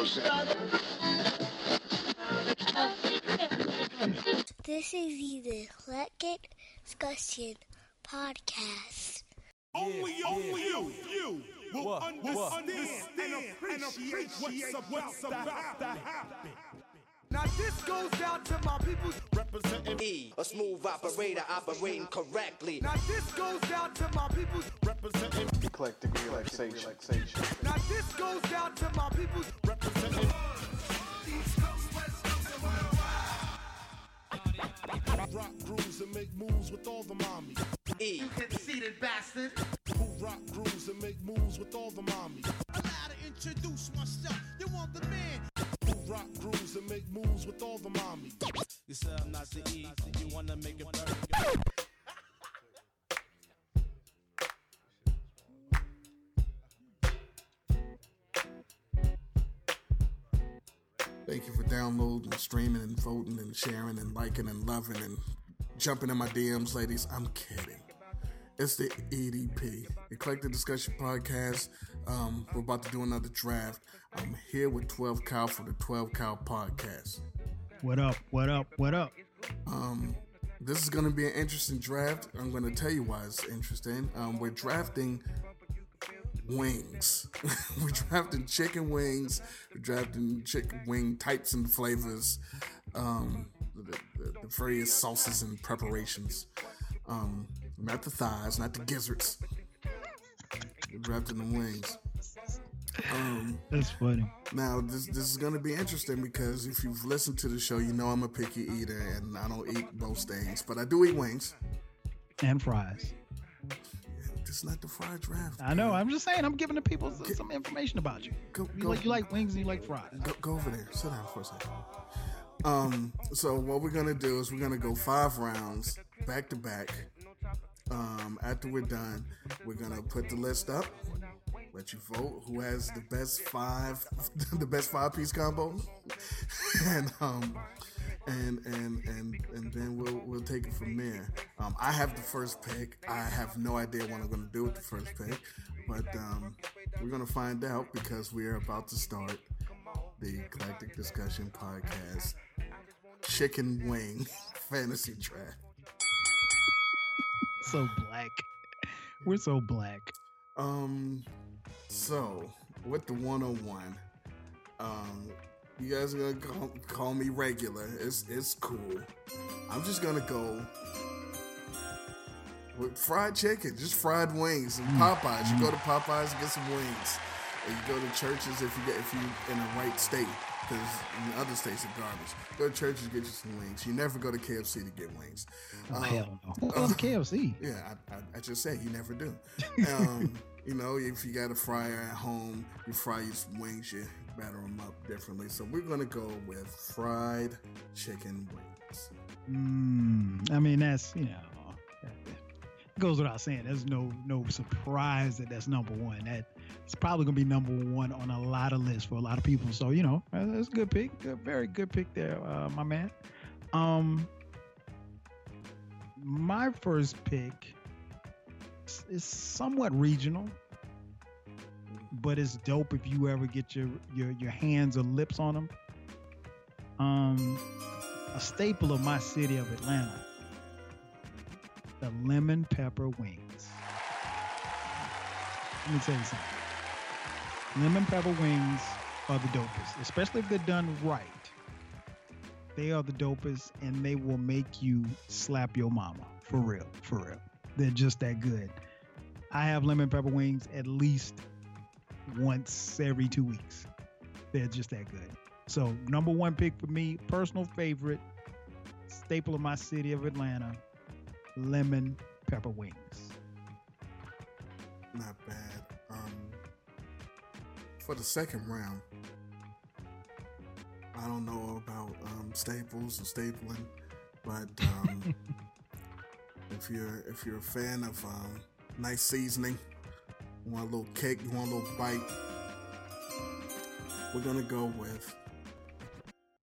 This is the Eclectic Discussion Podcast. Only, only you, you will understand, and appreciate what's about to happen. Now this goes out to my people. Representing E, a smooth operator operating correctly. Now this goes out to my people. representing eclectic relaxation. Now this goes out to my people. representing rock grooves and make moves with all the mommies. E, Conceited bastard. Who rock grooves and make moves with all the mommies. Allow to introduce myself. Downloading, and streaming, and voting, and sharing, and liking, and loving, and jumping in my DMs, ladies. I'm kidding. It's the EDP, Eclectic Discussion Podcast. Um, we're about to do another draft. I'm here with 12 Kyle for the 12 Kyle Podcast. What up? What up? What up? Um, this is going to be an interesting draft. I'm going to tell you why it's interesting. Um, we're drafting wings. we're drafting chicken wings. We're drafting chicken wing types and flavors. Um, the, the, the various sauces and preparations. Um, not the thighs, not the gizzards. We're drafting the wings. Um, That's funny. now this this is gonna be interesting because if you've listened to the show, you know I'm a picky eater and I don't eat most things, but I do eat wings. And fries. Is not the fried draft. I know. I'm just saying. I'm giving the people s- some information about you. Go- You go- like you like wings and you like fries. Go, go over there. Sit down for a second. Um, so what we're gonna do is we're gonna go five rounds back to back. Um, after we're done, we're gonna put the list up. Let you vote who has the best five, the best five piece combo, and um, and and and and then we'll we'll take it from there. Um, I have the first pick. I have no idea what I'm gonna do with the first pick, but um, we're gonna find out because we are about to start the Eclectic Discussion Podcast Chicken Wing Fantasy Draft. So black. We're so black. Um, so with the 101, um, you guys are gonna call, call me regular. It's it's cool. I'm just gonna go with fried chicken, just fried wings and Popeyes. You go to Popeyes and get some wings. and you go to Church's if you get if you in the right state, because in other states are garbage. Go to Church's get you some wings. You never go to KFC to get wings. Oh, Um, hell no. Who goes to KFC? yeah, I, I, I just said you never do. Um, you know, if you got a fryer at home, you fry your wings, you batter them up differently. So we're gonna go with fried chicken wings. Mm, I mean, that's you know, goes without saying. There's no no surprise that that's number one. That it's probably gonna be number one on a lot of lists for a lot of people. So you know, uh, that's a good pick. Good, very good pick there, uh, my man. Um, my first pick is- is somewhat regional, but it's dope if you ever get your your your hands or lips on them. Um, a staple of my city of Atlanta, the lemon pepper wings. Let me tell you something. Lemon pepper wings are the dopest, especially if they're done right. They are the dopest, and they will make you slap your mama for real, for real. They're just that good. I have lemon pepper wings at least once every two weeks. They're just that good. So number one pick for me, personal favorite, staple of my city of Atlanta, lemon pepper wings. Not bad. For the second round, I don't know about um, staples and stapling, but um, if you're if you're a fan of um, nice seasoning, you want a little kick, you want a little bite, we're gonna go with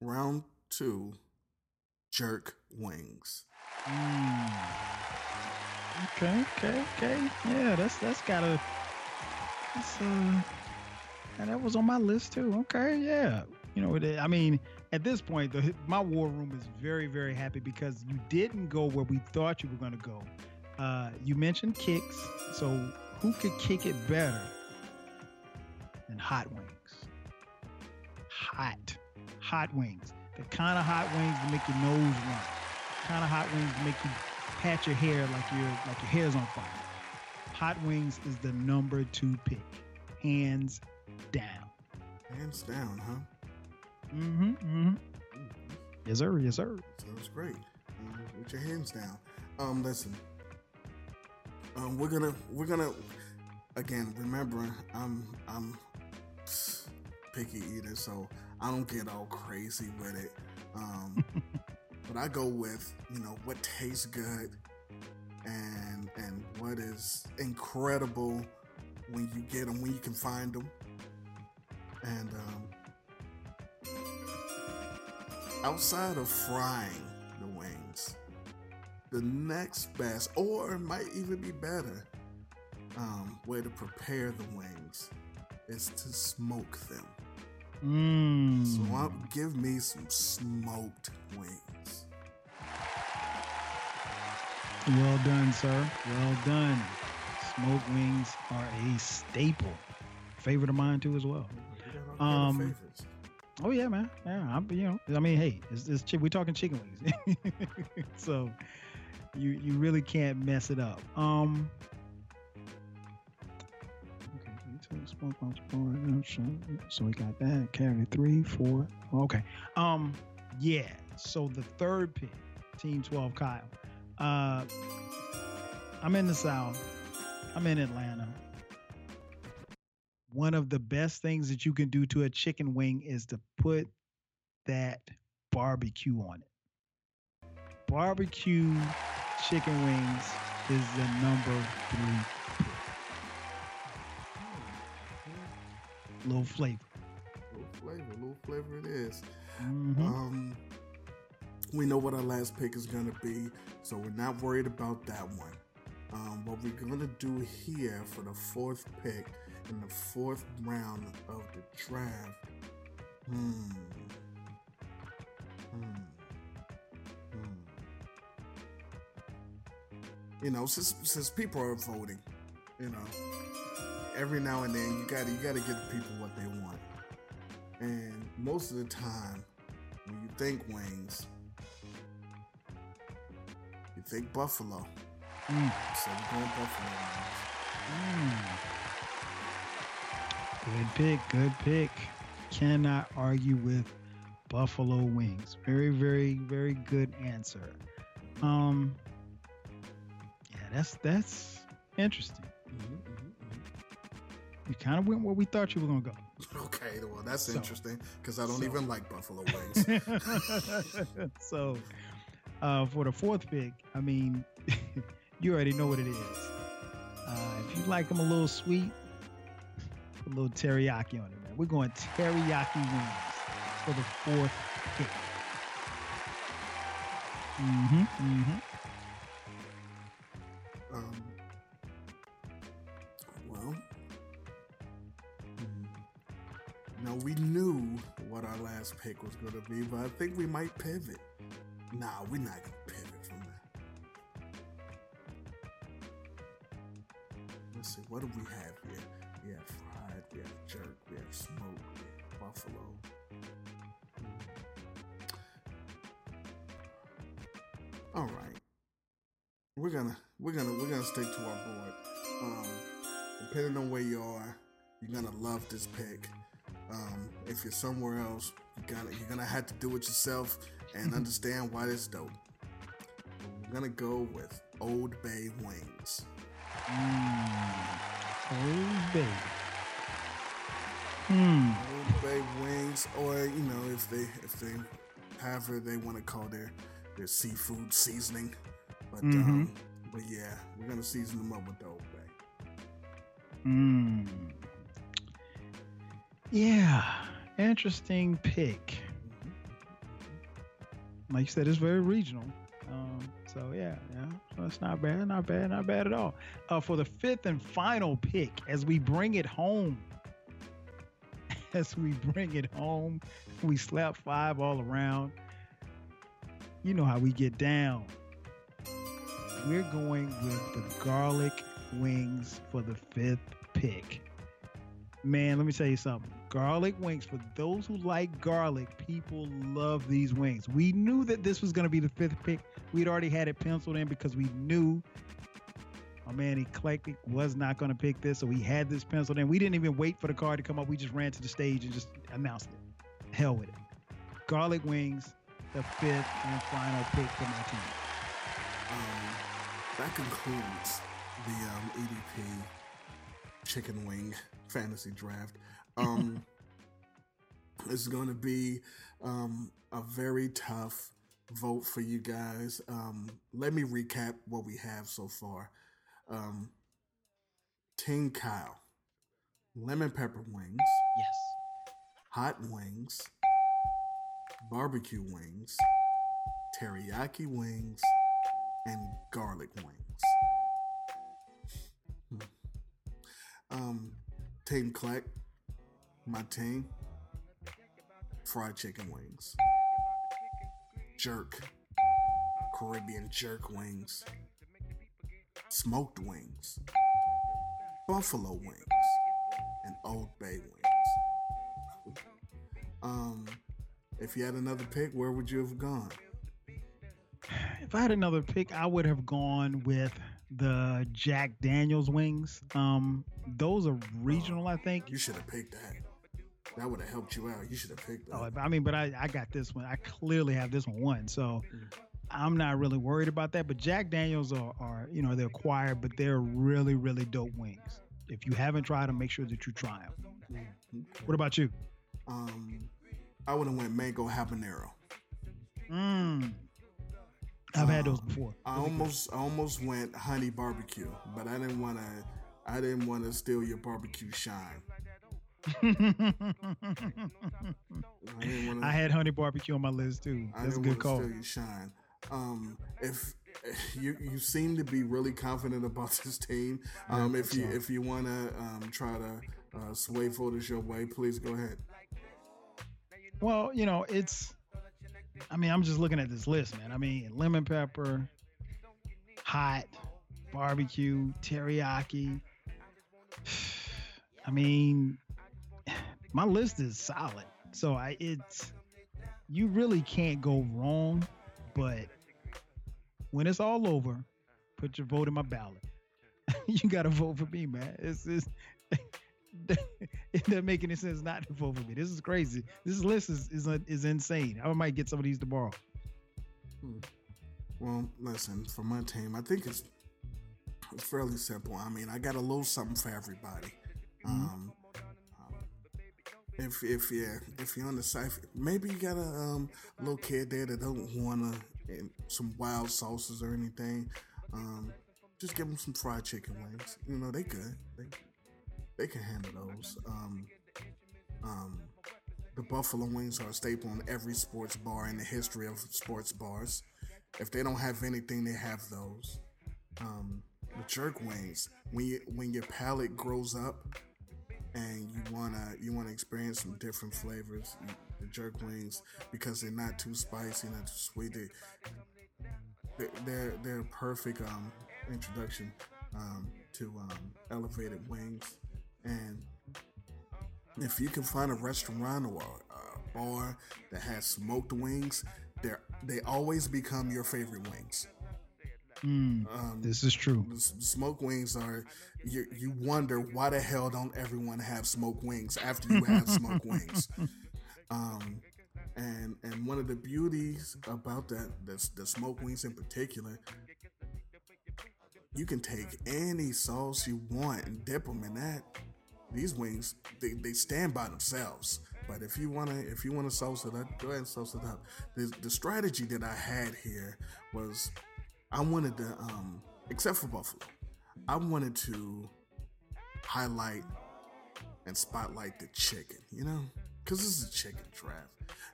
round two, jerk wings. Mm. Okay, okay, okay. Yeah, that's that's gotta. That's, uh, and that was on my list too. Okay, yeah. You know, it, I mean, at this point, the, my war room is very, very happy because you didn't go where we thought you were going to go. Uh, you mentioned kicks, so who could kick it better than hot wings? Hot, hot wings. The kind of hot wings that make your nose run. Kind of hot wings that make you pat your hair like your like your hair's on fire. Hot wings is the number two pick, hands down. Hands down, huh? Mm-hmm. mm-hmm. Yes, sir. Yes, sir. Sounds great. Uh, with your hands down. Um, listen. Um, we're gonna we're gonna again remember I'm I'm picky eater, so I don't get all crazy with it. Um, but I go with you know what tastes good and and what is incredible when you get them when you can find them and um, outside of frying the wings the next best or it might even be better um, way to prepare the wings is to smoke them Mm. so I'll, give me some smoked wings Well done, sir. Well done. Smoked wings are a staple. Favorite of mine too, as well. Um. Oh yeah, man. Yeah, I'm. You know, I mean, hey, it's, it's chi- we're talking chicken wings, so you you really can't mess it up. Um. Okay, you took smoke on sport, so- So we got that. Carry three, four. Okay. Um. Yeah. So the third pick, Team Twelve, Kyle. Uh. I'm in the South. I'm in Atlanta one of the best things that you can do to a chicken wing is to put that barbecue on it. Barbecue chicken wings is the number three. Little flavor. little flavor little flavor it is. Mhm. Um, we know what our last pick is going to be, so we're not worried about that one. Um, what we're going to do here for the fourth pick in the fourth round of the draft. Hmm. Hmm. Hmm. You know, since since people are voting, you know, every now and then you gotta you gotta give the people what they want. And most of the time, when you think wings, you think buffalo. Mm. So we're going buffalo. Mm. Good pick. Good pick. Cannot argue with buffalo wings. Very, very, very good answer. Um. Yeah, that's that's interesting. Mhm, mhm, mhm. You kind of went where we thought you were gonna go. Okay, well that's So- interesting because I don't so- even like buffalo wings. so, uh, for the fourth pick, I mean, you already know what it is. Uh, if you like them a little sweet, put a little teriyaki on it, man. We're going teriyaki wings for the fourth pick. Mm-hmm. Mm-hmm. um, well, hmm. now we knew what our last pick was going to be, but I think we might pivot. Nah, we're not going to pivot from that. Let's see, what do we have here? We have fried, we have jerk, we have smoked, we have buffalo. All right we're gonna we're gonna we're gonna stick to our board. Um, depending on where you are, you're gonna love this pick. Um, if you're somewhere else, you gotta you're gonna have to do it yourself and understand why this dope. We're gonna go with Old Bay wings. Mm. Oh, baby. Hmm. Old Bay wings, or you know, if they if they however they want to call their their seafood seasoning. But um, but yeah, we're gonna season them up with the Old Bay. Mm. Yeah, interesting pick. Like you said, it's very regional. Um, so yeah, yeah, so it's not bad, not bad, not bad at all. Uh, for the fifth and final pick, as we bring it home, as we bring it home. We slap five all around. You know how we get down. We're going with the garlic wings for the fifth pick. Man, let me tell you something. Garlic wings, for those who like garlic, people love these wings. We knew that this was going to be the fifth pick. We'd already had it penciled in because we knew my man Eclectic was not going to pick this. So we had this penciled in. We didn't even wait for the card to come up. We just ran to the stage and just announced it. Hell with it. Garlic wings, the fifth and final pick for my team. Um, that concludes the um, EDP chicken wing fantasy draft. Um, it's going to be um, a very tough vote for you guys. Um, let me recap what we have so far. Um, Team Kyle, lemon pepper wings, Yes. hot wings, barbecue wings, teriyaki wings, and garlic wings. Hmm. Um, Team Kleck, my team, fried chicken wings, jerk, Caribbean jerk wings, smoked wings, buffalo wings, and Old Bay wings. Um, if you had another pick, where would you have gone? If I had another pick, I would have gone with the Jack Daniels wings. Um, those are regional, I think. You should have picked that. That would have helped you out. You should have picked that. Oh, I mean, but I, I got this one. I clearly have this one won, so I'm not really worried about that. But Jack Daniels are, are you know, they're acquired, but they're really, really dope wings. If you haven't tried them, make sure that you try them. What about you? Um, I would have went mango habanero. Mm. I've had those Um, before. I almost, I almost went honey barbecue, but I didn't want to. I didn't want to steal your barbecue shine. I want to. I had honey barbecue on my list too. That's a good call. Your shine. Um, if you you seem to be really confident about this team, um, if you if you want to um, try to uh, sway voters your way, please go ahead. Well, you know, it's. I mean, I'm just looking at this list, man. I mean, lemon pepper, hot, barbecue, teriyaki. I mean, my list is solid. So I it's you really can't go wrong, but when it's all over, put your vote in my ballot. you gotta vote for me, man. It's it's it doesn't make any sense not to vote for me. This is crazy. This list is is, is insane. I might get some of these tomorrow. Well, listen, for my team, I think it's it's fairly simple. I mean, I got a little something for everybody. Um, um, if if yeah, if you're on the site, maybe you got a um, little kid there that don't wanna some wild sauces or anything. Um, just give them some fried chicken wings. You know they good. They they can handle those. Um, um, the buffalo wings are a staple in every sports bar in the history of sports bars. If they don't have anything, they have those. Um, the jerk wings, when you when your palate grows up and you wanna you wanna experience some different flavors, the jerk wings because they're not too spicy, not too sweet. They, they they're they're a perfect um, introduction um, to um, elevated wings, and if you can find a restaurant or a bar that has smoked wings, they they always become your favorite wings. Mm, Um, this is true. Smoke wings are you you wonder why the hell don't everyone have smoke wings after you have smoke wings? Um and and one of the beauties about that the, the smoked wings in particular you can take any sauce you want and dip them in that. These wings they, they stand by themselves. But if you want to if you want to sauce it up go ahead and sauce it up. The, the strategy that i had here was i wanted to um except for buffalo i wanted to highlight and spotlight the chicken you know because this is a chicken draft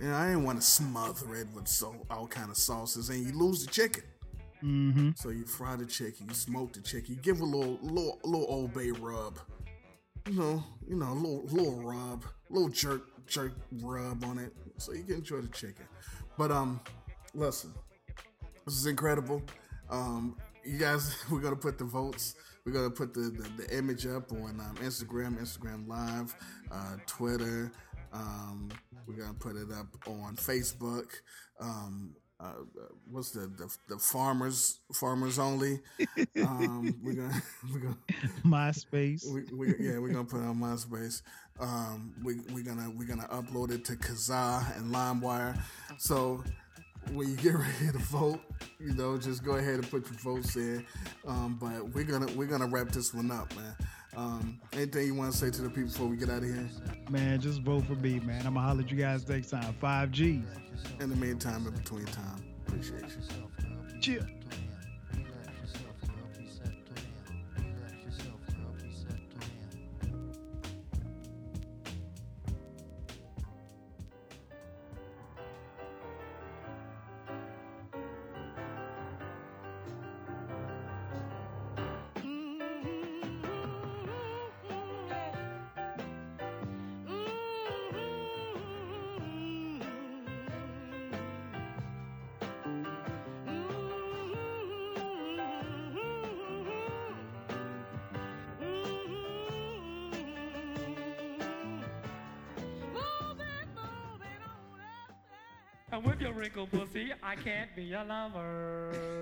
and i didn't want to smother it with so all kind of sauces and you lose the chicken Mm-hmm. so you fry the chicken, you smoke the chicken, you give a little, little, little Old Bay rub, you know, you know, a little, little rub, little jerk jerk rub on it, so you can enjoy the chicken. But um, listen, this is incredible. Um, you guys, we're gonna put the votes. We're gonna put the the, the image up on um, Instagram, Instagram Live, uh, Twitter. Um, we're gonna put it up on Facebook. Um, uh, what's the, the the farmers farmers only? Um, we're gonna we're gonna MySpace. we, we, yeah, we're gonna put it on MySpace. Um, we we're gonna we're gonna upload it to Kazaa and LimeWire. So when you get ready to vote, you know, just go ahead and put your votes in. Um, but we're gonna we're gonna wrap this one up, man. Um, anything you want to say to the people before we get out of here? Man, just vote for me, man. I'm gonna holler at you guys next time. Five G. In the meantime, in between time, appreciate you. Chill. And with your wrinkled pussy, I can't be your lover.